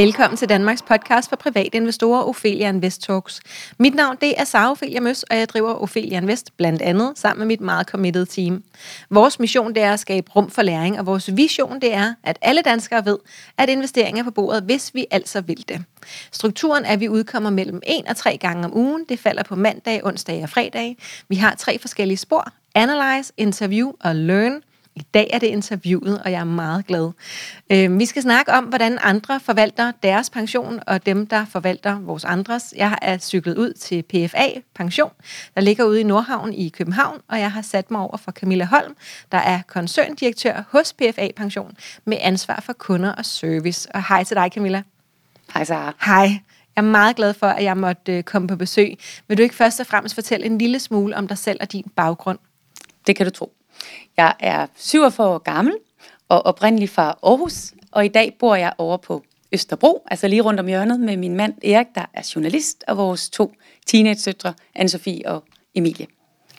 Velkommen til Danmarks podcast for private investorer, Ophelia Invest Talks. Mit navn det er Sara Ophelia Møs, og jeg driver Ophelia Invest blandt andet sammen med mit meget committed team. Vores mission det er at skabe rum for læring, og vores vision det er, at alle danskere ved, at investeringer er på bordet, hvis vi altså vil det. Strukturen er, at vi udkommer mellem 1 og 3 gange om ugen. Det falder på mandag, onsdag og fredag. Vi har tre forskellige spor. Analyze, Interview og Learn – i dag er det interviewet, og jeg er meget glad. Øh, vi skal snakke om, hvordan andre forvalter deres pension, og dem, der forvalter vores andres. Jeg er cyklet ud til PFA Pension, der ligger ude i Nordhavn i København, og jeg har sat mig over for Camilla Holm, der er koncerndirektør hos PFA Pension, med ansvar for kunder og service. Og hej til dig, Camilla. Hej, Sara. Hej. Jeg er meget glad for, at jeg måtte øh, komme på besøg. Vil du ikke først og fremmest fortælle en lille smule om dig selv og din baggrund? Det kan du tro. Jeg er 47 år gammel og oprindelig fra Aarhus, og i dag bor jeg over på Østerbro, altså lige rundt om hjørnet med min mand Erik, der er journalist, og vores to teenage-søstre, Anne-Sophie og Emilie.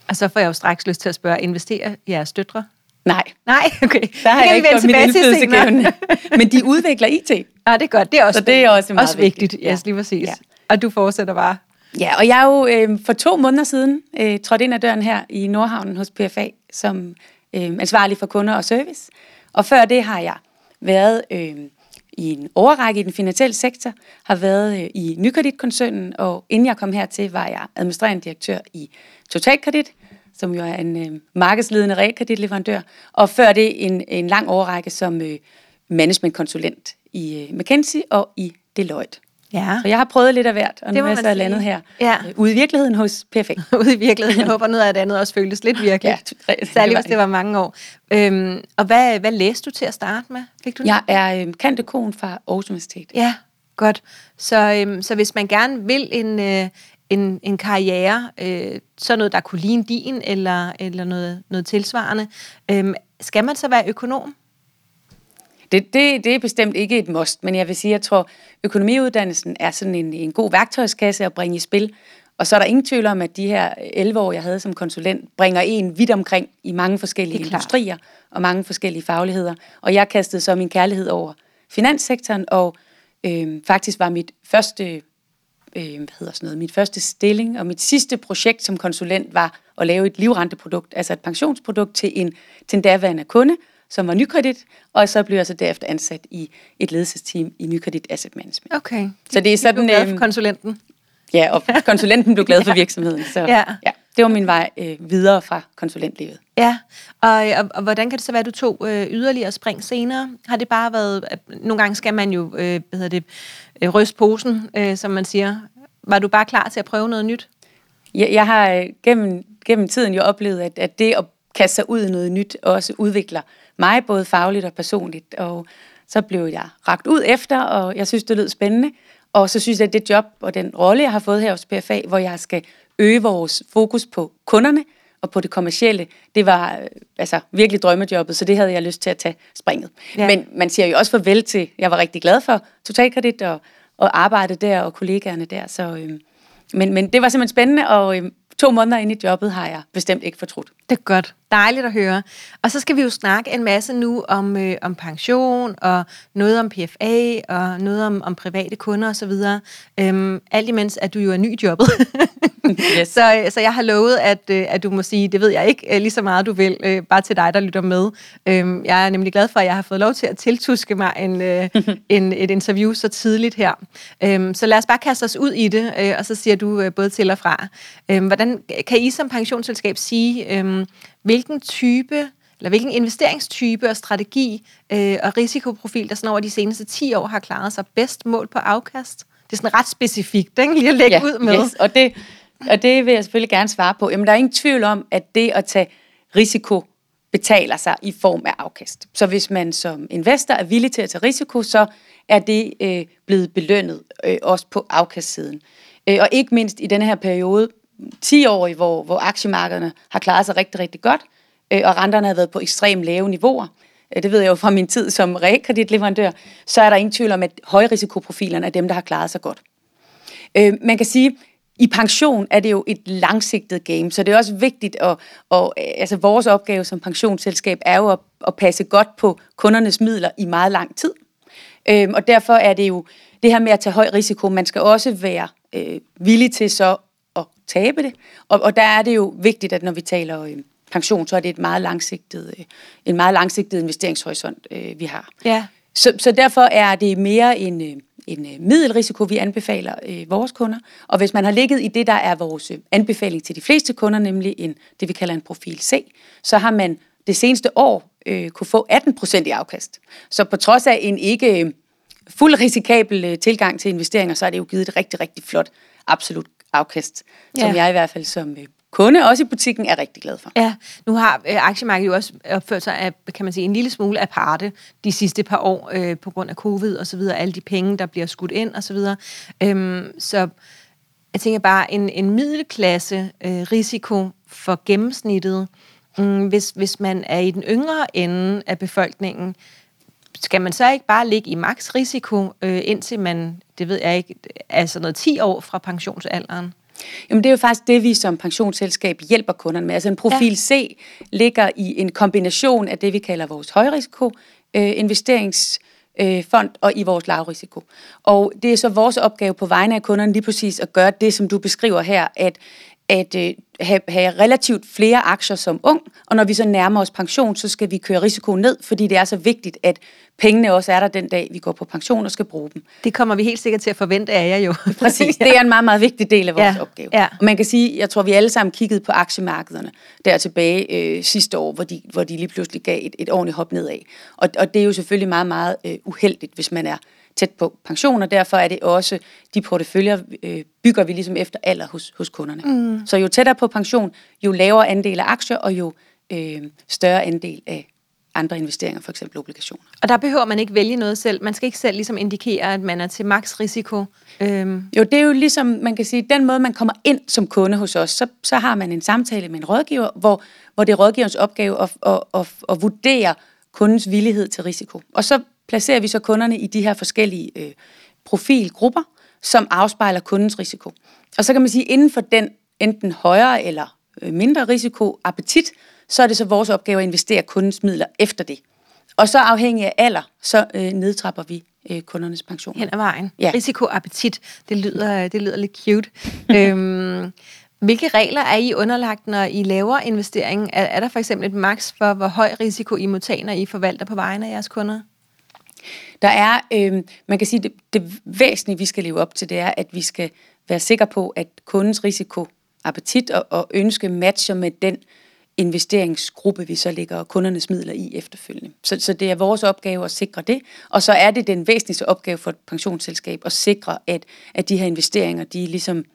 Og så får jeg jo straks lyst til at spørge, investerer jeres døtre? Nej. Nej, okay. Der har jeg ikke gjort min indflydelse Men de udvikler IT. Ja, det er godt. Det er også, så det er også, meget også vigtigt. vigtigt. Ja. Yes, lige præcis. Ja. Og du fortsætter bare. Ja, og jeg er jo øh, for to måneder siden øh, trådt ind ad døren her i Nordhavnen hos PFA som øh, ansvarlig for kunder og service. Og før det har jeg været øh, i en overrække i den finansielle sektor, har været øh, i Nykredit-koncernen, og inden jeg kom hertil, var jeg administrerende direktør i Totalkredit, som jo er en øh, markedsledende realkreditleverandør, og før det en, en lang overrække som øh, managementkonsulent i øh, McKinsey og i Deloitte. Ja. Så jeg har prøvet lidt af hvert, og nu er jeg landet her. Ja. Øh, ude i virkeligheden hos PFA. Ude i virkeligheden. Jeg håber noget af det andet også føltes lidt virkeligt. ja, Særligt hvis det var mange år. Øhm, og hvad, hvad læste du til at starte med? Fik du jeg er øhm, kantekon fra Aarhus Universitet. Ja, godt. Så, øhm, så hvis man gerne vil en, øh, en, en karriere, øh, så noget, der kunne ligne din, eller, eller noget, noget tilsvarende, øh, skal man så være økonom? Det, det, det er bestemt ikke et must, men jeg vil sige, at jeg tror, økonomiuddannelsen er sådan en, en god værktøjskasse at bringe i spil. Og så er der ingen tvivl om, at de her 11 år, jeg havde som konsulent, bringer en vidt omkring i mange forskellige industrier og mange forskellige fagligheder. Og jeg kastede så min kærlighed over finanssektoren, og øh, faktisk var mit første, øh, hvad hedder sådan noget, mit første stilling og mit sidste projekt som konsulent var at lave et livrenteprodukt, altså et pensionsprodukt til en, til en daværende kunde, som var nykredit, og så blev jeg så derefter ansat i et ledelsesteam i Nykredit Asset Management. Okay. Så det er sådan... Du øhm, konsulenten. Ja, og konsulenten blev glad for virksomheden. Så ja. ja, det var min vej øh, videre fra konsulentlivet. Ja, og, og, og hvordan kan det så være, at du tog øh, yderligere spring senere? Har det bare været... At nogle gange skal man jo, øh, hvad hedder det, øh, ryste posen, øh, som man siger. Var du bare klar til at prøve noget nyt? Jeg, jeg har øh, gennem, gennem tiden jo oplevet, at, at det at kaste sig ud i noget nyt også udvikler mig, både fagligt og personligt. Og så blev jeg ragt ud efter, og jeg synes, det lød spændende. Og så synes jeg, at det job og den rolle, jeg har fået her hos PFA, hvor jeg skal øge vores fokus på kunderne og på det kommercielle, det var øh, altså virkelig drømmejobbet, så det havde jeg lyst til at tage springet. Ja. Men man siger jo også farvel til, jeg var rigtig glad for Totalkredit og, og arbejde der og kollegaerne der, så... øhm, men, men det var simpelthen spændende, og øhm, to måneder ind i jobbet har jeg bestemt ikke fortrudt. Det er godt. Dejligt at høre. Og så skal vi jo snakke en masse nu om, øh, om pension, og noget om PFA, og noget om, om private kunder osv. Øhm, alt imens, at du jo er ny i jobbet. yes. så, så jeg har lovet, at, øh, at du må sige, det ved jeg ikke øh, lige så meget, du vil, øh, bare til dig, der lytter med. Øhm, jeg er nemlig glad for, at jeg har fået lov til at tiltuske mig en, øh, en, et interview så tidligt her. Øhm, så lad os bare kaste os ud i det, øh, og så siger du øh, både til og fra. Øhm, hvordan kan I som pensionsselskab sige, øh, hvilken type eller hvilken investeringstype og strategi øh, og risikoprofil, der sådan over de seneste 10 år har klaret sig bedst mål på afkast? Det er sådan ret specifikt, ikke? lige at lægge ja, ud med. Yes, og, det, og det vil jeg selvfølgelig gerne svare på. Jamen, der er ingen tvivl om, at det at tage risiko betaler sig i form af afkast. Så hvis man som investor er villig til at tage risiko, så er det øh, blevet belønnet øh, også på afkastsiden. Øh, og ikke mindst i denne her periode, 10 år, hvor, hvor aktiemarkederne har klaret sig rigtig, rigtig godt, øh, og renterne har været på ekstremt lave niveauer. Øh, det ved jeg jo fra min tid som realkreditleverandør, så er der ingen tvivl om, at højrisikoprofilerne er dem, der har klaret sig godt. Øh, man kan sige, i pension er det jo et langsigtet game, så det er også vigtigt, at, og, altså vores opgave som pensionsselskab er jo at, at passe godt på kundernes midler i meget lang tid. Øhm, og derfor er det jo det her med at tage høj risiko, man skal også være øh, villig til så at tabe det. Og, og der er det jo vigtigt, at når vi taler øh, pension, så er det et meget langsigtet, øh, en meget langsigtet investeringshorisont, øh, vi har. Ja. Så, så derfor er det mere en, øh, en øh, middelrisiko, vi anbefaler øh, vores kunder. Og hvis man har ligget i det, der er vores øh, anbefaling til de fleste kunder, nemlig en, det vi kalder en profil C, så har man det seneste år øh, kunne få 18 procent i afkast. Så på trods af en ikke øh, fuld risikabel tilgang til investeringer, så er det jo givet et rigtig, rigtig flot absolut afkast, ja. som jeg i hvert fald som øh, kunde, også i butikken, er rigtig glad for. Ja, nu har øh, aktiemarkedet jo også opført sig af, kan man sige, en lille smule aparte de sidste par år øh, på grund af covid og så videre, alle de penge, der bliver skudt ind og så videre. Øhm, så jeg tænker bare, en, en middelklasse øh, risiko for gennemsnittet, mm, hvis, hvis man er i den yngre ende af befolkningen, skal man så ikke bare ligge i maks risiko, øh, indtil man, det ved jeg ikke, altså noget 10 år fra pensionsalderen? Jamen det er jo faktisk det, vi som pensionsselskab hjælper kunderne med. Altså en profil ja. C ligger i en kombination af det, vi kalder vores højrisiko øh, investeringsfond øh, og i vores lavrisiko. Og det er så vores opgave på vegne af kunderne lige præcis at gøre det, som du beskriver her, at at øh, have, have relativt flere aktier som ung, og når vi så nærmer os pension, så skal vi køre risikoen ned, fordi det er så vigtigt, at pengene også er der den dag, vi går på pension og skal bruge dem. Det kommer vi helt sikkert til at forvente af jer jo. Præcis, det er en meget, meget vigtig del af vores Ja, opgave. ja. Og man kan sige, jeg tror, vi alle sammen kiggede på aktiemarkederne der tilbage øh, sidste år, hvor de, hvor de lige pludselig gav et, et ordentligt hop nedad. Og, og det er jo selvfølgelig meget, meget øh, uheldigt, hvis man er tæt på pension, og derfor er det også, de porteføljer øh, bygger vi ligesom efter alder hos, hos kunderne. Mm. Så jo tættere på pension, jo lavere andel af aktier, og jo øh, større andel af andre investeringer, for eksempel obligationer. Og der behøver man ikke vælge noget selv. Man skal ikke selv ligesom indikere, at man er til maks risiko. Øhm, Jo, det er jo ligesom, man kan sige, den måde, man kommer ind som kunde hos os, så, så har man en samtale med en rådgiver, hvor, hvor det er rådgiverens opgave at, at, at, at vurdere kundens villighed til risiko. Og så placerer vi så kunderne i de her forskellige øh, profilgrupper, som afspejler kundens risiko. Og så kan man sige, inden for den enten højere eller øh, mindre risiko appetit, så er det så vores opgave at investere kundens midler efter det. Og så afhængig af alder, så øh, nedtrapper vi øh, kundernes pension. hen ad vejen. Ja. Risikoappetit, det lyder, det lyder lidt cute. øhm, hvilke regler er I underlagt, når I laver investeringen? Er, er der for eksempel et maks for, hvor høj risiko I må tage, når I forvalter på vegne af jeres kunder? Der er, øh, man kan sige, det, det væsentlige, vi skal leve op til, det er, at vi skal være sikre på, at kundens risiko, appetit og, og ønske matcher med den investeringsgruppe, vi så lægger kundernes midler i efterfølgende. Så, så det er vores opgave at sikre det, og så er det den væsentligste opgave for et pensionsselskab at sikre, at, at de her investeringer, de ligesom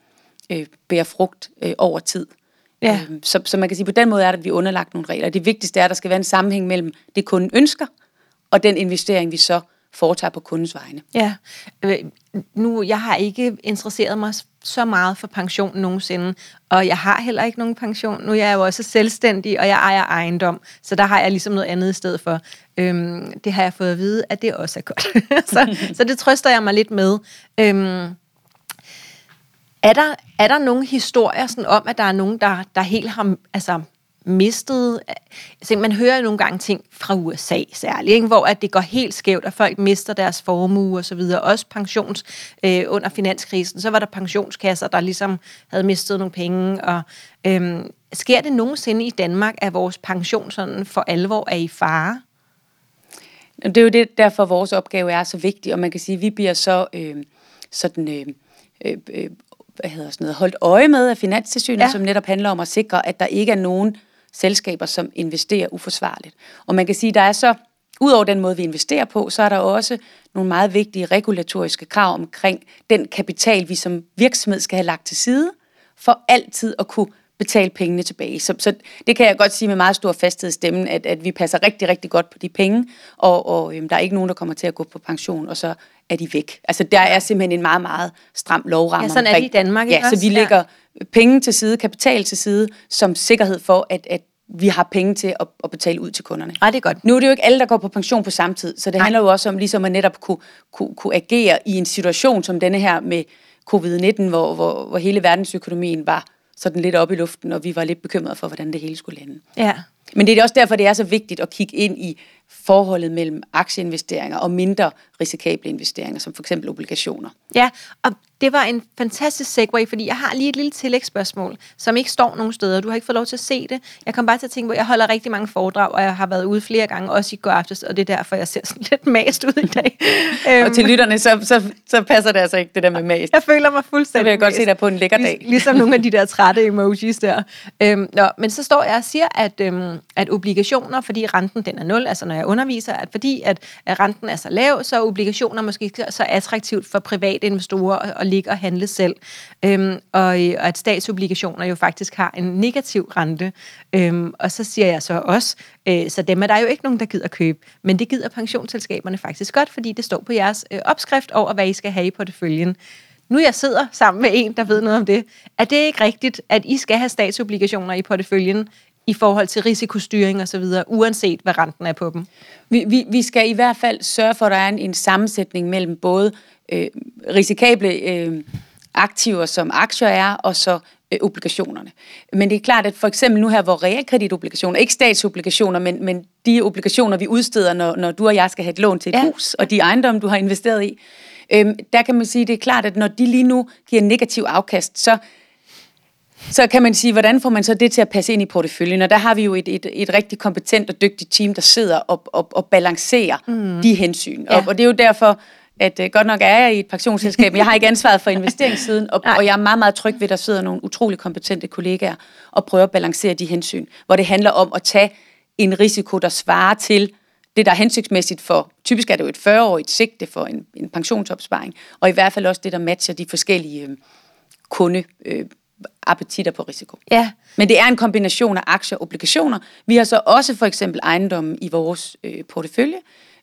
øh, bærer frugt øh, over tid. Ja. Øh, så, så man kan sige, på den måde er det, at vi er underlagt nogle regler. Det vigtigste er, at der skal være en sammenhæng mellem det, kunden ønsker, og den investering, vi så foretager på kundens vegne. Ja, øh, nu, jeg har ikke interesseret mig så meget for pension nogensinde, og jeg har heller ikke nogen pension. Nu jeg er jeg jo også selvstændig, og jeg ejer ejendom, så der har jeg ligesom noget andet i stedet for. Øhm, det har jeg fået at vide, at det også er godt. så, så det trøster jeg mig lidt med. Øhm, er der, er der nogle historier sådan om, at der er nogen, der, der helt har altså, mistet... Altså, man hører nogle gange ting fra USA særligt, ikke? hvor at det går helt skævt, og folk mister deres formue og så videre. Også pensions... Øh, under finanskrisen, så var der pensionskasser, der ligesom havde mistet nogle penge. Og, øhm, sker det nogensinde i Danmark, at vores pension sådan for alvor er i fare? Det er jo det, derfor vores opgave er så vigtig, og man kan sige, at vi bliver så øh, sådan, øh, øh, øh, hvad hedder sådan noget, holdt øje med af Finanstilsynet, ja. som netop handler om at sikre, at der ikke er nogen selskaber, som investerer uforsvarligt. Og man kan sige, der er så, udover den måde, vi investerer på, så er der også nogle meget vigtige regulatoriske krav omkring den kapital, vi som virksomhed skal have lagt til side, for altid at kunne betale pengene tilbage. Så, så det kan jeg godt sige med meget stor fasthed i stemmen, at, at vi passer rigtig, rigtig godt på de penge, og, og øhm, der er ikke nogen, der kommer til at gå på pension, og så er de væk. Altså der er simpelthen en meget, meget stram lovramme Ja, sådan er det omkring. i Danmark, ikke Ja, så også? vi Ja. lægger penge til side, kapital til side, som sikkerhed for, at, at vi har penge til at, at betale ud til kunderne. Ej, det er godt. Nu er det jo ikke alle, der går på pension på samme tid, så det Nej. handler jo også om ligesom at netop kunne, kunne, kunne agere i en situation som denne her med covid-19, hvor, hvor, hvor hele verdensøkonomien var sådan lidt op i luften, og vi var lidt bekymrede for, hvordan det hele skulle lande. Ja. Men det er også derfor, det er så vigtigt at kigge ind i, forholdet mellem aktieinvesteringer og mindre risikable investeringer, som for eksempel obligationer. Ja, og det var en fantastisk segue, fordi jeg har lige et lille tillægsspørgsmål, som ikke står nogen steder. Du har ikke fået lov til at se det. Jeg kom bare til at tænke på, at jeg holder rigtig mange foredrag, og jeg har været ude flere gange, også i går aftes, og det er derfor, jeg ser sådan lidt mast ud i dag. og til lytterne, så, så, så passer det altså ikke, det der med mast. Jeg føler mig fuldstændig Så vil jeg godt se dig på en lækker dag. Lig, ligesom nogle af de der trætte emojis der. Øhm, nå, men så står jeg og siger, at, øhm, at obligationer, fordi renten den er nul, altså når jeg underviser, at fordi at, renten er så lav, så er obligationer måske så attraktivt for private investorer at, at ligge og handle selv. Øhm, og, og at statsobligationer jo faktisk har en negativ rente. Øhm, og så siger jeg så også, øh, så dem er der jo ikke nogen, der gider købe. Men det gider pensionsselskaberne faktisk godt, fordi det står på jeres øh, opskrift over, hvad I skal have i porteføljen nu jeg sidder sammen med en, der ved noget om det, er det ikke rigtigt, at I skal have statsobligationer i porteføljen i forhold til risikostyring osv., uanset hvad renten er på dem? Vi, vi, vi skal i hvert fald sørge for, at der er en, en sammensætning mellem både øh, risikable øh, aktiver, som aktier er, og så øh, obligationerne. Men det er klart, at for eksempel nu her, hvor realkreditobligationer, ikke statsobligationer, men, men de obligationer, vi udsteder, når, når du og jeg skal have et lån til et ja. hus, og de ejendomme, du har investeret i, øh, der kan man sige, det er klart, at når de lige nu giver negativ afkast, så så kan man sige, hvordan får man så det til at passe ind i porteføljen? Og der har vi jo et, et, et rigtig kompetent og dygtigt team, der sidder og, og, og balancerer mm. de hensyn. Ja. Og, og det er jo derfor, at uh, godt nok er jeg i et pensionsselskab, men jeg har ikke ansvaret for investeringssiden, og, og jeg er meget, meget tryg ved, at der sidder nogle utrolig kompetente kollegaer og prøver at balancere de hensyn, hvor det handler om at tage en risiko, der svarer til det, der er hensigtsmæssigt for, typisk er det jo et 40-årigt sigte for en, en pensionsopsparing, og i hvert fald også det, der matcher de forskellige øh, kunde øh, appetitter på risiko. Ja. Men det er en kombination af aktier og obligationer. Vi har så også for eksempel ejendommen i vores øh, portefølje,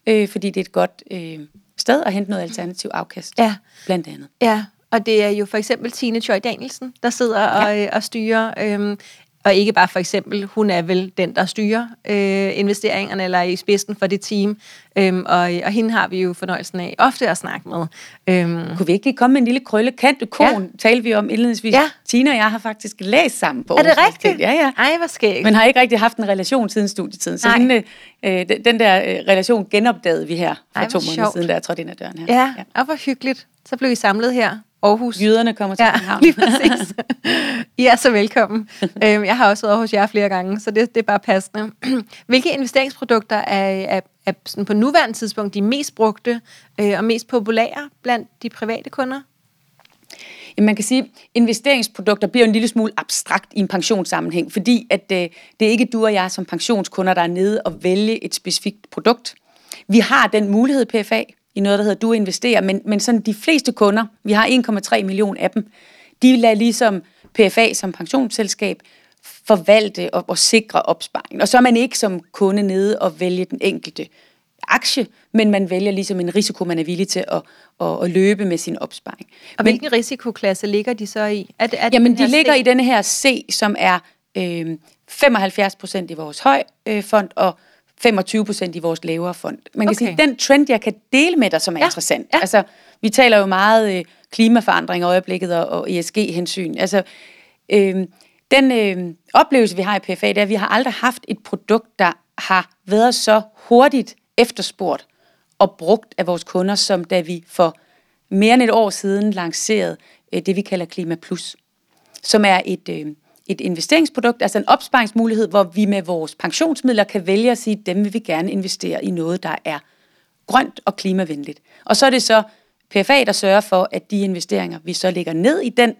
øh, fordi det er et godt øh, sted at hente noget alternativ afkast, ja. blandt andet. Ja, og det er jo for eksempel Tine Choi Danielsen, der sidder ja. og, øh, og styrer øh, og ikke bare for eksempel, hun er vel den, der styrer øh, investeringerne, eller er i spidsen for det team. Øhm, og, og hende har vi jo fornøjelsen af ofte at snakke med. Øhm. Kunne vi ikke lige komme med en lille krølle? Kant kon, ja. talte vi om indledningsvis. Ja. Tina og jeg har faktisk læst sammen på Er det rigtigt? Ja, ja. Ej, hvor skægt. Men har ikke rigtig haft en relation siden studietiden. Så hende, øh, den der øh, relation genopdagede vi her for Ej, to måneder siden, da jeg trådte ind ad døren her. Ja, ja. og hvor hyggeligt. Så blev I samlet her Aarhus. Jyderne kommer til ja, København. lige præcis. I er så velkommen. øhm, jeg har også været hos jer flere gange, så det, det er bare passende. Hvilke investeringsprodukter er, er, er sådan på nuværende tidspunkt de mest brugte øh, og mest populære blandt de private kunder? Jamen, man kan sige, at investeringsprodukter bliver en lille smule abstrakt i en pensionssammenhæng, fordi at, øh, det er ikke du og jeg som pensionskunder, der er nede og vælge et specifikt produkt. Vi har den mulighed, PFA, i noget, der hedder Du investerer, men, men sådan de fleste kunder, vi har 1,3 millioner af dem, de lader ligesom PFA som pensionsselskab forvalte og, og sikre opsparing. Og så er man ikke som kunde nede og vælge den enkelte aktie, men man vælger ligesom en risiko, man er villig til at, at, at løbe med sin opsparing. Og hvilken men, risikoklasse ligger de så i? Er er jamen, de ligger C? i denne her C, som er øh, 75 procent i vores høj øh, fond og 25 procent i vores lavere fond. Man kan okay. sige, den trend, jeg kan dele med dig, som er ja. interessant. Ja. Altså, vi taler jo meget øh, klimaforandring i øjeblikket og, og ESG-hensyn. Altså, øh, den øh, oplevelse, vi har i PFA, det er, at vi har aldrig haft et produkt, der har været så hurtigt efterspurgt og brugt af vores kunder, som da vi for mere end et år siden lancerede øh, det, vi kalder Klima Plus, som er et, øh, et investeringsprodukt, altså en opsparingsmulighed, hvor vi med vores pensionsmidler kan vælge at sige, dem vil vi gerne investere i noget, der er grønt og klimavenligt. Og så er det så PFA, der sørger for, at de investeringer, vi så lægger ned i den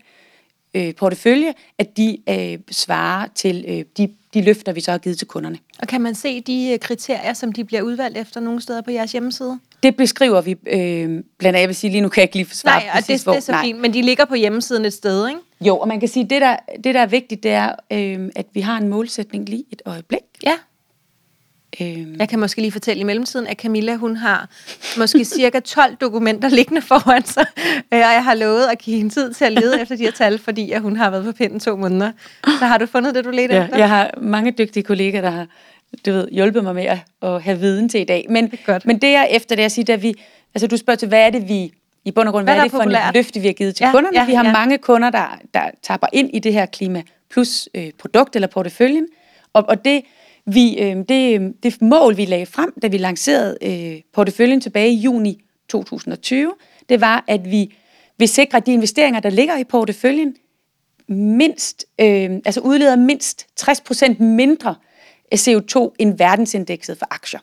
øh, portefølje, at de øh, svarer til øh, de, de løfter, vi så har givet til kunderne. Og kan man se de øh, kriterier, som de bliver udvalgt efter nogle steder på jeres hjemmeside? Det beskriver vi øh, blandt andet. Jeg vil sige, lige nu kan jeg ikke lige svare Nej, præcis, det, det er så fint, men de ligger på hjemmesiden et sted, ikke? Jo, og man kan sige, at det der, det, der er vigtigt, det er, øh, at vi har en målsætning lige et øjeblik. Ja. Øhm. Jeg kan måske lige fortælle i mellemtiden, at Camilla, hun har måske cirka 12 dokumenter liggende foran sig, øh, og jeg har lovet at give hende tid til at lede efter de her tal, fordi at hun har været på pinden to måneder. Så har du fundet det, du ledte ja, efter? Jeg har mange dygtige kollegaer, der har du ved, hjulpet mig med at, at have viden til i dag. Men det, er men det er efter det, jeg siger, at vi, altså du spørger til, hvad er det, vi i bund og grund, hvad, hvad er det for populært? en løfte, vi har givet til ja, kunderne? Ja, vi har ja. mange kunder, der, der tapper ind i det her Klima Plus øh, produkt eller porteføljen, og, og det vi, øh, det, det mål, vi lagde frem, da vi lancerede øh, porteføljen tilbage i juni 2020, det var, at vi vil sikre, at de investeringer, der ligger i porteføljen, mindst, øh, altså udleder mindst 60% mindre CO2 end verdensindekset for aktier.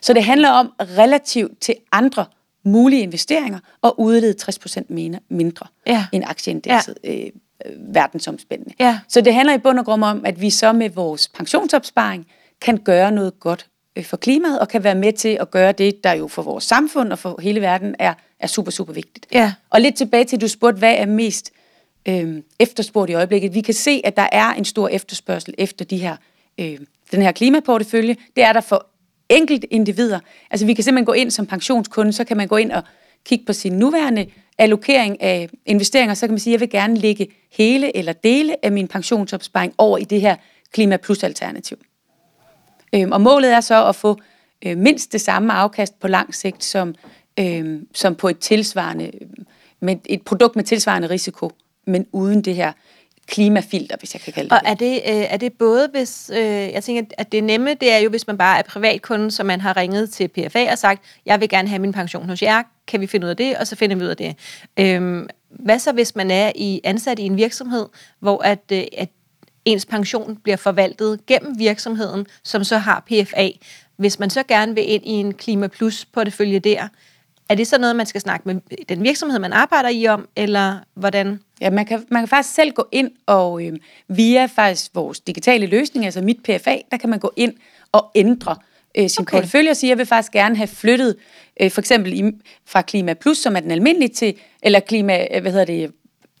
Så det handler om relativt til andre mulige investeringer og udlede 60% mindre ja. end aktieindekset ja. øh, verdensomspændende. Ja. Så det handler i bund og grund om, at vi så med vores pensionsopsparing kan gøre noget godt øh, for klimaet, og kan være med til at gøre det, der jo for vores samfund og for hele verden er, er super, super vigtigt. Ja. Og lidt tilbage til, du spurgte, hvad er mest øh, efterspurgt i øjeblikket. Vi kan se, at der er en stor efterspørgsel efter de her, øh, den her klimaportefølje. Det er der for enkelt individer. Altså vi kan simpelthen gå ind som pensionskunde, så kan man gå ind og kigge på sin nuværende allokering af investeringer, så kan man sige, at jeg vil gerne lægge hele eller dele af min pensionsopsparing over i det her Klima Plus alternativ. Øhm, og målet er så at få øh, mindst det samme afkast på lang sigt, som, øh, som på et tilsvarende, med et produkt med tilsvarende risiko, men uden det her klimafilter, hvis jeg kan kalde det Og er det, øh, er det både, hvis, øh, jeg tænker, at det nemme, det er jo, hvis man bare er privatkunde, så man har ringet til PFA og sagt, jeg vil gerne have min pension hos jer, kan vi finde ud af det, og så finder vi ud af det. Øhm, hvad så, hvis man er i ansat i en virksomhed, hvor at, øh, at ens pension bliver forvaltet gennem virksomheden, som så har PFA. Hvis man så gerne vil ind i en Klima Plus portefølje der, er det så noget, man skal snakke med den virksomhed, man arbejder i om, eller hvordan? Ja, man kan, man kan faktisk selv gå ind og øh, via faktisk vores digitale løsning, altså mit PFA, der kan man gå ind og ændre øh, sin okay. portefølje og sige, jeg vil faktisk gerne have flyttet øh, for eksempel i, fra Klima Plus, som er den almindelige, til, eller Klima, øh, hvad hedder det,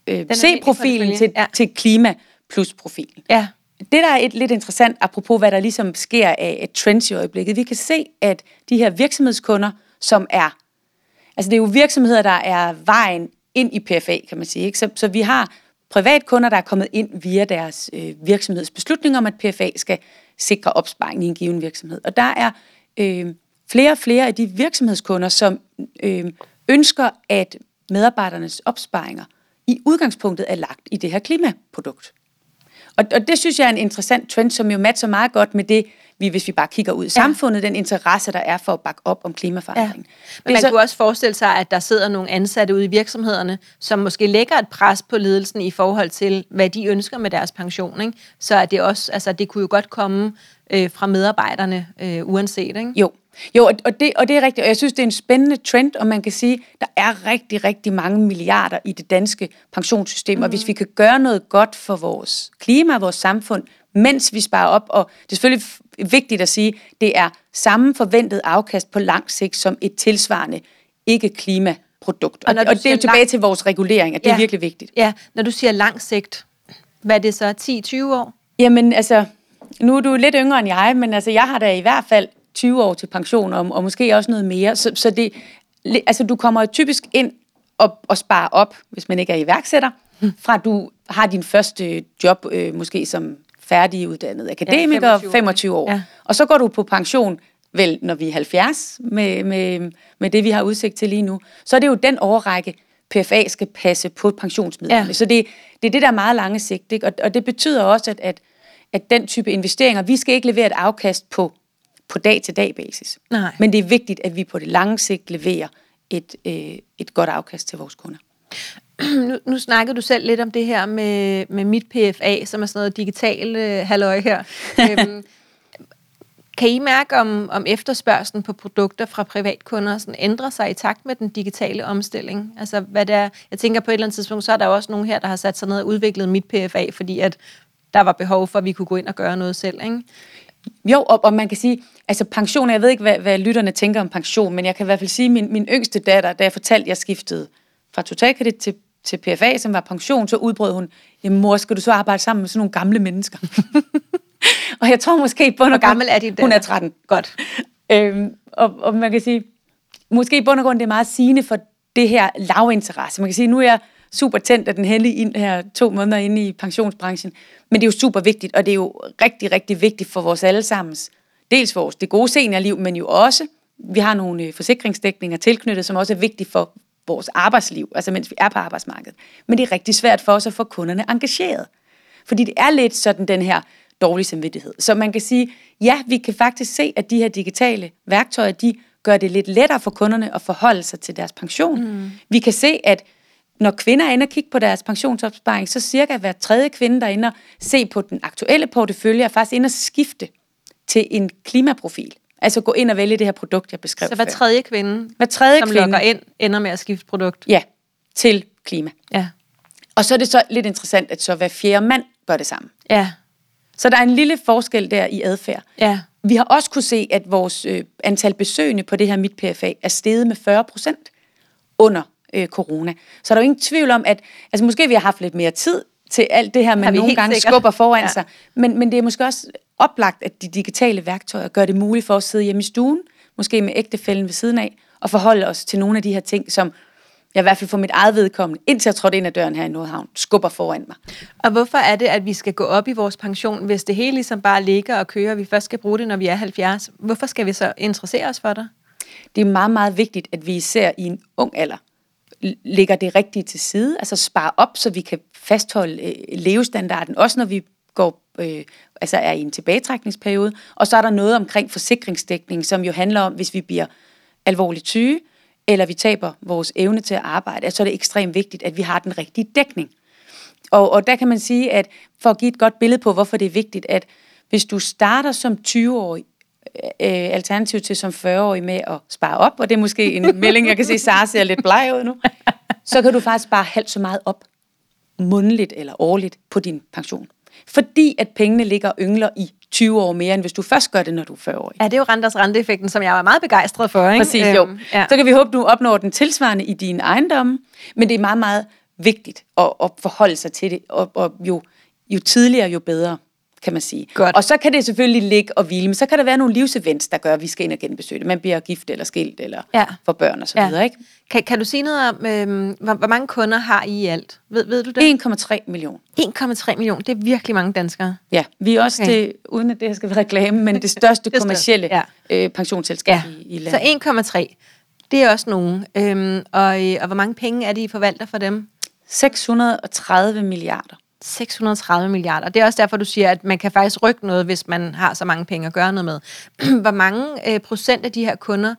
øh, C-profilen til, ja. til Klima Plus-profilen. Ja. Det, der er et, lidt interessant, apropos hvad der ligesom sker af et trends i øjeblikket, vi kan se, at de her virksomhedskunder, som er, altså det er jo virksomheder, der er vejen ind i PFA, kan man sige. Ikke? Så, så vi har privatkunder, der er kommet ind via deres øh, virksomhedsbeslutning om, at PFA skal sikre opsparing i en given virksomhed. Og der er øh, flere og flere af de virksomhedskunder, som øh, ønsker, at medarbejdernes opsparinger i udgangspunktet er lagt i det her klimaprodukt. Og, og det synes jeg er en interessant trend, som jo matcher meget godt med det, vi, hvis vi bare kigger ud i samfundet, ja. den interesse, der er for at bakke op om klimaforandring. Ja. Men man så, kunne også forestille sig, at der sidder nogle ansatte ude i virksomhederne, som måske lægger et pres på ledelsen i forhold til, hvad de ønsker med deres pension. Ikke? Så er det også, altså det kunne jo godt komme øh, fra medarbejderne, øh, uanset. Ikke? Jo, jo, og det, og det er rigtigt, og jeg synes, det er en spændende trend, og man kan sige, der er rigtig, rigtig mange milliarder i det danske pensionssystem, mm. og hvis mhm. vi kan gøre noget godt for vores klima, vores samfund, mens vi sparer op, og det er selvfølgelig vigtigt at sige, det er samme forventet afkast på lang sigt som et tilsvarende ikke-klimaprodukt. Og, og, og det er jo tilbage lang... til vores regulering, at det ja, er virkelig vigtigt. Ja, når du siger lang sigt, hvad er det så, 10-20 år? Jamen altså, nu er du lidt yngre end jeg, men altså, jeg har da i hvert fald 20 år til pension, og, og måske også noget mere. Så, så det, altså, du kommer typisk ind og, og sparer op, hvis man ikke er iværksætter, fra du har din første job, øh, måske som færdiguddannet akademiker, ja, 25 år. 25 år. Ja. Og så går du på pension, vel, når vi er 70, med, med, med det, vi har udsigt til lige nu. Så er det jo den overrække, PFA skal passe på pensionsmidlerne. Ja. Så det, det er det, der er meget lange sigt. Ikke? Og, og det betyder også, at, at, at den type investeringer, vi skal ikke levere et afkast på på dag-til-dag basis. Nej. Men det er vigtigt, at vi på det lange sigt leverer et, øh, et godt afkast til vores kunder. Nu, nu snakkede du selv lidt om det her med, med mit PFA, som er sådan noget digital øh, halløj her. øhm, kan I mærke, om, om efterspørgselen på produkter fra privatkunder sådan ændrer sig i takt med den digitale omstilling? Altså, hvad der, jeg tænker på et eller andet tidspunkt, så er der også nogen her, der har sat sig ned og udviklet mit PFA, fordi at der var behov for, at vi kunne gå ind og gøre noget selv. Ikke? Jo, og, og man kan sige, altså pension, jeg ved ikke, hvad, hvad lytterne tænker om pension, men jeg kan i hvert fald sige, at min, min yngste datter, da jeg fortalte, at jeg skiftede fra totalkredit til, til PFA, som var pension, så udbrød hun, jamen mor, skal du så arbejde sammen med sådan nogle gamle mennesker? og jeg tror måske på, Hvor gammel er din Hun er 13. Godt. Øhm, og, og man kan sige, måske i bund og grund, det er meget sigende for det her lavinteresse. Man kan sige, nu er jeg super tændt af den hellige ind her to måneder inde i pensionsbranchen. Men det er jo super vigtigt, og det er jo rigtig, rigtig vigtigt for vores allesammens, dels vores det gode seniorliv, men jo også, vi har nogle øh, forsikringsdækninger tilknyttet, som også er vigtigt for vores arbejdsliv, altså mens vi er på arbejdsmarkedet. Men det er rigtig svært for os at få kunderne engageret. Fordi det er lidt sådan den her dårlig samvittighed. Så man kan sige, ja, vi kan faktisk se, at de her digitale værktøjer, de gør det lidt lettere for kunderne at forholde sig til deres pension. Mm. Vi kan se, at når kvinder er inde og kigge på deres pensionsopsparing, så cirka hver tredje kvinde, der er inde og se på den aktuelle portefølje, er faktisk inde og skifte til en klimaprofil. Altså gå ind og vælge det her produkt, jeg beskrev Så hver tredje kvinde, hver tredje som kvinde, logger ind, ender med at skifte produkt? Ja, til klima. Ja. Og så er det så lidt interessant, at så hver fjerde mand gør det samme. Ja. Så der er en lille forskel der i adfærd. Ja. Vi har også kunne se, at vores øh, antal besøgende på det her Mit PFA er steget med 40 procent under øh, corona. Så der er jo ingen tvivl om, at altså måske vi har haft lidt mere tid til alt det her, man nogle gange sikkert. skubber foran ja. sig. Men, men det er måske også oplagt, at de digitale værktøjer gør det muligt for os at sidde hjemme i stuen, måske med ægtefælden ved siden af, og forholde os til nogle af de her ting, som jeg i hvert fald for mit eget vedkommende, indtil jeg trådte ind ad døren her i Nordhavn, skubber foran mig. Og hvorfor er det, at vi skal gå op i vores pension, hvis det hele ligesom bare ligger og kører, og vi først skal bruge det, når vi er 70? Hvorfor skal vi så interessere os for det? det er meget, meget vigtigt, at vi især i en ung alder lægger det rigtige til side, altså sparer op, så vi kan fastholde øh, levestandarden, også når vi går, øh, altså er i en tilbagetrækningsperiode. Og så er der noget omkring forsikringsdækning, som jo handler om, hvis vi bliver alvorligt syge, eller vi taber vores evne til at arbejde, så er det ekstremt vigtigt, at vi har den rigtige dækning. Og, og der kan man sige, at for at give et godt billede på, hvorfor det er vigtigt, at hvis du starter som 20-årig, øh, alternativ til som 40-årig med at spare op, og det er måske en melding, jeg kan se, Sara ser lidt bleg ud nu, så kan du faktisk spare halvt så meget op, månedligt eller årligt, på din pension. Fordi at pengene ligger og yngler i 20 år mere, end hvis du først gør det, når du er 40-årig. Ja, det er jo renters renteeffekten, som jeg var meget begejstret for. Ikke? Præcis, jo. Øhm, ja. Så kan vi håbe, du opnår den tilsvarende i dine ejendomme, men det er meget, meget vigtigt at, at forholde sig til det, og, og jo, jo tidligere, jo bedre, kan man sige. Godt. Og så kan det selvfølgelig ligge og hvile, men så kan der være nogle livsevents, der gør, at vi skal ind og genbesøge det. Man bliver gift eller skilt, eller Ja. får børn og så Ja. videre, ikke? Kan, kan du sige noget om, øhm, hvor, hvor mange kunder har I i alt? Ved, ved du det? 1,3 millioner. 1,3 millioner. Det er virkelig mange danskere. Ja, vi er også Okay. det, uden at det her skal være reklame, men det største Det kommercielle ja. øh, pensionsselskab Ja. i, i landet. Så 1,3. Det er også nogen. Øhm, og, øh, og hvor mange penge er det, I forvalter for dem? 630 milliarder. 630 milliarder. Det er også derfor, du siger, at man kan faktisk rykke noget, hvis man har så mange penge at gøre noget med. Hvor mange øh, procent af de her kunder,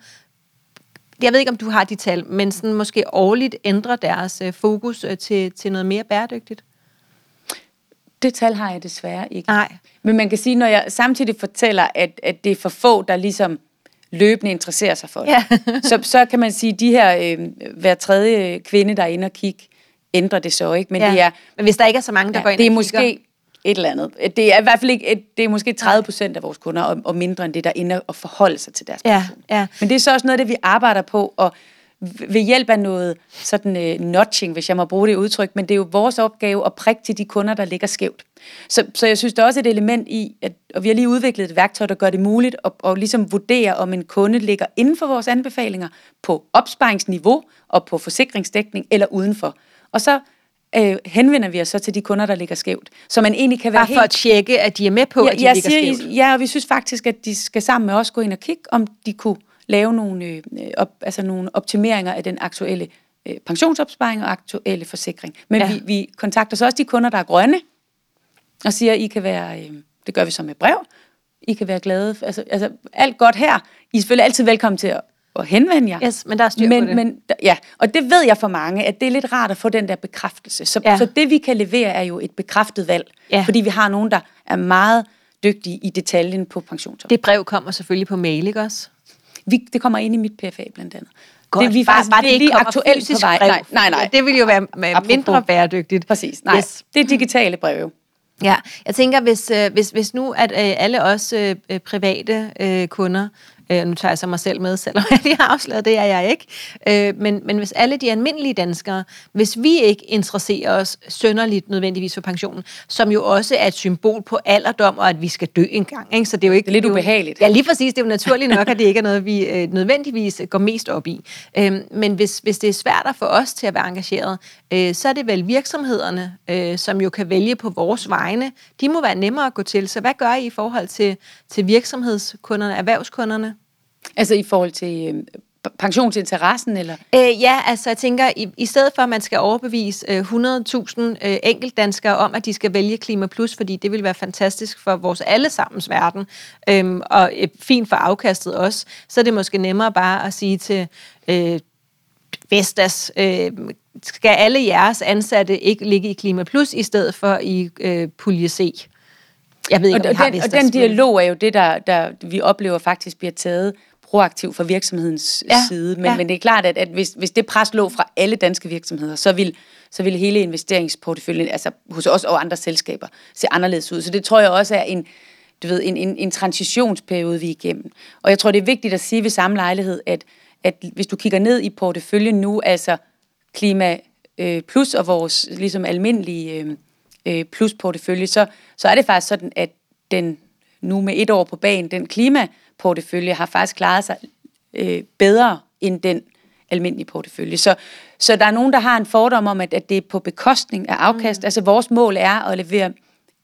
jeg ved ikke, om du har de tal, men sådan måske årligt ændrer deres øh, fokus øh, til, til noget mere bæredygtigt? Det tal har jeg desværre ikke. Nej. Men man kan sige, når jeg samtidig fortæller, at, at det er for få, der ligesom løbende interesserer sig for det, Ja. så, så kan man sige, at de her øh, hver tredje kvinde, der er inde og kigge, ændrer det så ikke. Men ja. det er, men hvis der ikke er så mange, der ja, går ind det er og måske kigger, et eller andet. Det er i hvert fald ikke, et, det er måske 30 procent af vores kunder, og, og mindre end det, der er inde og forholde sig til deres Ja, pension. ja. Men det er så også noget det, vi arbejder på, og ved hjælp af noget sådan øh, notching, hvis jeg må bruge det udtryk, men det er jo vores opgave at prikke til de kunder, der ligger skævt. Så, så jeg synes, der er også et element i, at og vi har lige udviklet et værktøj, der gør det muligt at, at ligesom vurdere, om en kunde ligger inden for vores anbefalinger på opsparingsniveau og på forsikringsdækning eller udenfor. Og så øh, henvender vi os så til de kunder, der ligger skævt. Så man egentlig kan være bare for at tjekke, at de er med på, at de jeg ligger siger, skævt. Ja, og vi synes faktisk, at de skal sammen med os gå ind og kigge, om de kunne lave nogle, øh, op, altså nogle optimeringer af den aktuelle øh, pensionsopsparing og aktuelle forsikring. Men Ja. ja. vi, vi kontakter så også de kunder, der er grønne, og siger, at I kan være, øh, det gør vi så med brev, I kan være glade. Altså, altså alt godt her. I er selvfølgelig altid velkommen til at, at henvende jer. Yes, men der er styr men, på det. Men, ja, og det ved jeg for mange, at det er lidt rart at få den der bekræftelse. Så, Ja. så det, vi kan levere, er jo et bekræftet valg. Ja. Fordi vi har nogen, der er meget dygtige i detaljen på pensionsopsparing. Det brev kommer selvfølgelig på mail, ikke også? Vi, det kommer ind i mit PFA blandt andet. Godt. Det, vi er bare, faktisk bare det lige ikke kommer aktuelt på vej. brev. Nej, nej, nej. Det vil jo være med Apropos. mindre bæredygtigt. Præcis. Nej, Yes. det er digitale breve. Ja, jeg tænker, hvis, øh, hvis, hvis nu at øh, alle os øh, øh, private øh, kunder, øh, nu tager jeg så mig selv med, selvom jeg lige har afsløret, det er jeg ikke, øh, men, men hvis alle de almindelige danskere, hvis vi ikke interesserer os sønderligt nødvendigvis for pensionen, som jo også er et symbol på alderdom, og at vi skal dø en gang, ikke? så det er jo ikke... Det er lidt jo- ubehageligt. Ja, lige præcis. Det er jo naturligt nok, at det ikke er noget, vi øh, nødvendigvis går mest op i. Øhm, men hvis, hvis det er svært at få os til at være engageret, øh, så er det vel virksomhederne, øh, som jo kan vælge på vores vegne. De må være nemmere at gå til. Så hvad gør I i forhold til, til virksomhedskunderne, erhvervskunderne? Altså i forhold til øh, pensionsinteressen? Eller? Øh, ja, altså jeg tænker, i, i stedet for at man skal overbevise øh, 100.000 øh, enkeltdanskere om, at de skal vælge Klima Plus, fordi det vil være fantastisk for vores allesammens verden, øh, og øh, fint for afkastet også, så er det måske nemmere bare at sige til øh, Vestas, øh, skal alle jeres ansatte ikke ligge i Klima Plus i stedet for i øh, pulje C? Jeg ved ikke, og, om og, den, og den dialog er jo det, der, der vi oplever faktisk bliver taget proaktivt fra virksomhedens ja, side. Men, ja. men det er klart, at, at hvis, hvis det pres lå fra alle danske virksomheder, så vil, så vil hele investeringsporteføljen, altså hos os og andre selskaber, se anderledes ud. Så det tror jeg også er en, du ved, en, en, en transitionsperiode, vi er igennem. Og jeg tror, det er vigtigt at sige ved samme lejlighed, at, at hvis du kigger ned i porteføljen nu, altså klima øh, plus og vores ligesom almindelige øh, øh, plus portefølje, så, så er det faktisk sådan, at den nu med et år på banen, den klimaportefølje har faktisk klaret sig øh, bedre end den almindelige portefølje. Så, så der er nogen, der har en fordom om, at, at det er på bekostning af afkast. Mm. Altså vores mål er at levere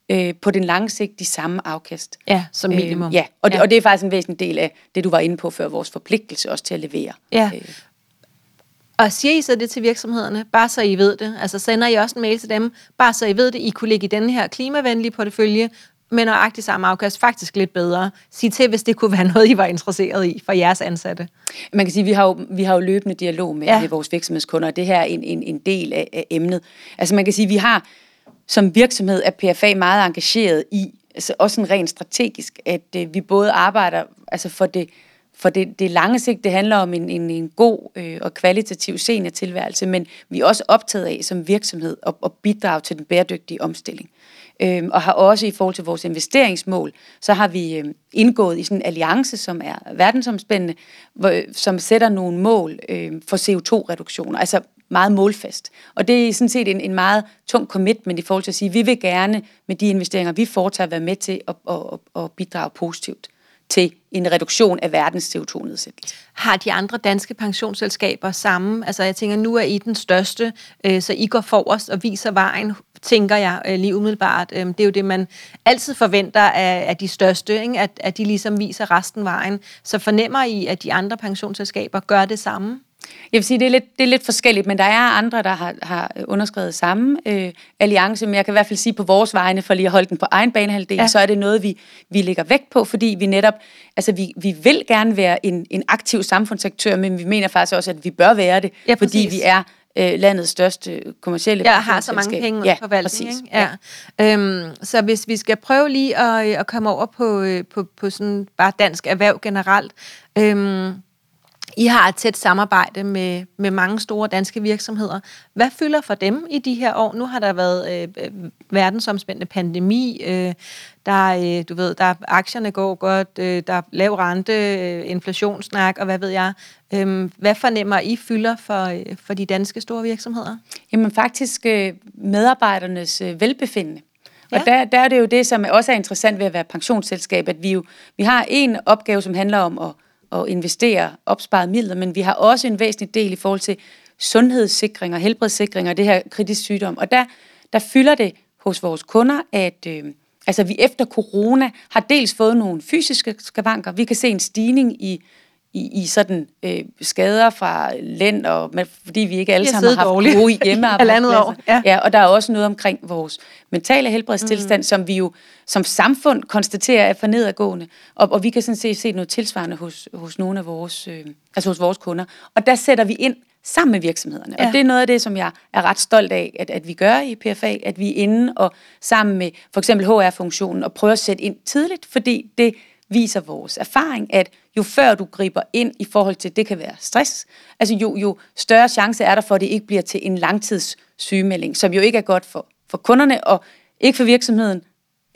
øh, på den lange sigt de samme afkast. Ja, som minimum. Øh, ja, og, ja. Det, og det er faktisk en væsentlig del af det, du var inde på før, vores forpligtelse også til at levere. Ja. Øh. Og siger I så det til virksomhederne, bare så I ved det? Altså sender I også en mail til dem, bare så I ved det, I kunne ligge i den her klimavenlige portefølje, men nøjagtigt samme afkast, faktisk lidt bedre. Sig til, hvis det kunne være noget, I var interesseret i for jeres ansatte. Man kan sige, at vi har jo, vi har jo løbende dialog med, ja. med vores virksomhedskunder, og det her er en, en, en del af, af emnet. Altså man kan sige, at vi har som virksomhed er PFA meget engageret i, altså også en rent strategisk, at øh, vi både arbejder altså for det for det, det lange sigt, det handler om en, en, en god øh, og kvalitativ seniortilværelse, men vi er også optaget af som virksomhed at, at bidrage til den bæredygtige omstilling øh, og har også i forhold til vores investeringsmål, så har vi øh, indgået i sådan en alliance, som er verdensomspændende, hvor, øh, som sætter nogle mål øh, for CO2-reduktioner, altså meget målfast. Og det er sådan set en, en meget tung commitment i forhold til at sige, at vi vil gerne med de investeringer, vi foretager, være med til at, at, at bidrage positivt til en reduktion af verdens CO2-nedsættelse. Har de andre danske pensionsselskaber samme? Altså jeg tænker, nu er I den største, øh, så I går forrest og viser vejen, tænker jeg øh, lige umiddelbart. Øh, det er jo det, man altid forventer af, af de største, ikke? At, at de ligesom viser resten vejen. Så fornemmer I, at de andre pensionsselskaber gør det samme? Jeg vil sige, det er lidt, det er lidt forskelligt, men der er andre, der har, har underskrevet samme øh, alliance, men jeg kan i hvert fald sige på vores vegne, for lige at holde den på egen banehalvdel, ja. så er det noget, vi, vi lægger vægt på, fordi vi netop, altså vi, vi vil gerne være en, en aktiv samfundsaktør, men vi mener faktisk også, at vi bør være det, ja, fordi vi er øh, landets største kommercielle Jeg har så mange penge ja, forvaltning. Præcis. Ja. Ja. Øhm, så hvis vi skal prøve lige at, at komme over på, øh, på, på sådan bare dansk erhverv generelt, øhm, i har et tæt samarbejde med, med mange store danske virksomheder. Hvad fylder for dem i de her år? Nu har der været øh, verdensomspændende pandemi, øh, der, øh, du ved, der aktierne går godt, øh, der er lav rente, øh, inflationssnak og hvad ved jeg. Øh, hvad fornemmer I fylder for, øh, for de danske store virksomheder? Jamen faktisk øh, medarbejdernes øh, velbefindende. Og ja. der, der er det jo det, som også er interessant ved at være pensionsselskab, at vi jo vi har en opgave, som handler om at at investere opsparet midler, men vi har også en væsentlig del i forhold til sundhedssikring og helbredssikring og det her kritisk sygdom. Og der, der fylder det hos vores kunder, at øh, altså vi efter corona har dels fået nogle fysiske skavanker. Vi kan se en stigning i i, i sådan øh, skader fra lænd, og, men, fordi vi ikke alle sammen har haft dårligt. gode hjemmearbejdspladser. ja. ja. og der er også noget omkring vores mentale helbredstilstand, mm. som vi jo som samfund konstaterer er for nedadgående. Og, og vi kan sådan set se noget tilsvarende hos, hos nogle af vores, øh, altså hos vores kunder. Og der sætter vi ind sammen med virksomhederne. Ja. Og det er noget af det, som jeg er ret stolt af, at, at vi gør i PFA, at vi er inde og sammen med for eksempel HR-funktionen og prøver at sætte ind tidligt, fordi det viser vores erfaring, at jo før du griber ind i forhold til, det kan være stress, altså jo, jo større chance er der for, at det ikke bliver til en langtids sygemelding, som jo ikke er godt for, for kunderne, og ikke for virksomheden,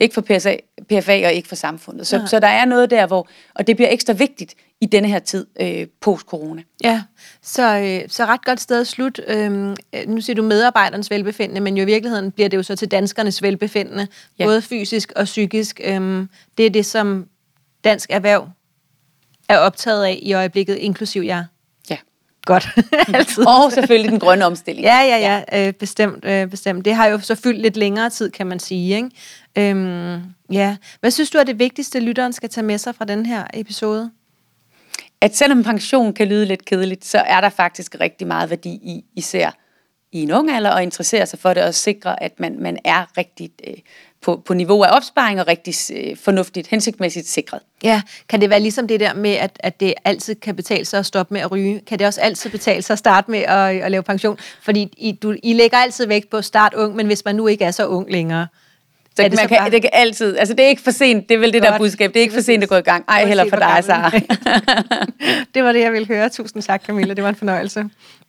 ikke for PSA, PFA og ikke for samfundet. Så, ja. så der er noget der, hvor, og det bliver ekstra vigtigt i denne her tid øh, post-corona. Ja, så, øh, så ret godt sted at slutte. Øhm, nu siger du medarbejdernes velbefindende, men jo i virkeligheden bliver det jo så til danskernes velbefindende, ja. både fysisk og psykisk. Øhm, det er det, som dansk erhverv er optaget af i øjeblikket, inklusiv jer? Ja. Godt. Altid. Og selvfølgelig den grønne omstilling. Ja, ja, ja. Øh, bestemt, øh, bestemt. Det har jo så fyldt lidt længere tid, kan man sige. Ikke? Øhm, ja. Hvad synes du er det vigtigste, lytteren skal tage med sig fra den her episode? at selvom pension kan lyde lidt kedeligt, så er der faktisk rigtig meget værdi i, især i en ung alder, og interessere sig for det, og sikre, at man, man er rigtig øh, på, på niveau af opsparing, og rigtig øh, fornuftigt, hensigtsmæssigt sikret. Ja, kan det være ligesom det der med, at, at det altid kan betale sig at stoppe med at ryge? Kan det også altid betale sig at starte med at, at lave pension? Fordi I, du, I lægger altid vægt på at starte ung, men hvis man nu ikke er så ung længere, så er det, man så kan, bare... det kan altid, altså det er ikke for sent, det er vel det Godt. der budskab, det er ikke for sent at gå i gang. Ej, heller for dig, Sara. det var det, jeg ville høre. Tusind tak, Camilla. Det var en fornøjelse.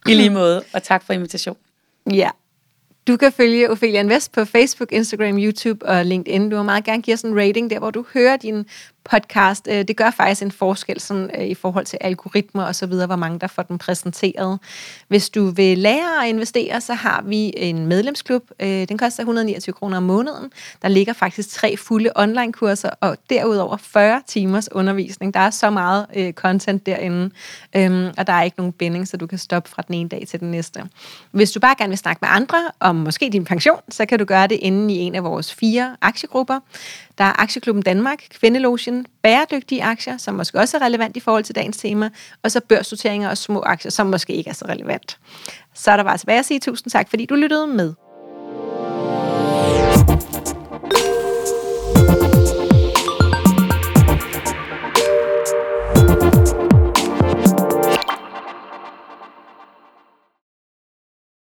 I lige måde, og tak for invitation. Ja. Du kan følge Ophelia Invest på Facebook, Instagram, YouTube og LinkedIn. Du må meget gerne give os en rating der, hvor du hører din podcast. Øh, det gør faktisk en forskel sådan, øh, i forhold til algoritmer og så videre, hvor mange der får den præsenteret. Hvis du vil lære at investere, så har vi en medlemsklub. Øh, den koster 129 kroner om måneden. Der ligger faktisk tre fulde online-kurser og derudover 40 timers undervisning. Der er så meget øh, content derinde, øhm, og der er ikke nogen binding, så du kan stoppe fra den ene dag til den næste. Hvis du bare gerne vil snakke med andre om måske din pension, så kan du gøre det inde i en af vores fire aktiegrupper. Der er Aktieklubben Danmark, Kvindelogen, bæredygtige aktier, som måske også er relevant i forhold til dagens tema, og så børsnoteringer og små aktier, som måske ikke er så relevant. Så er der bare tilbage at sige tusind tak, fordi du lyttede med.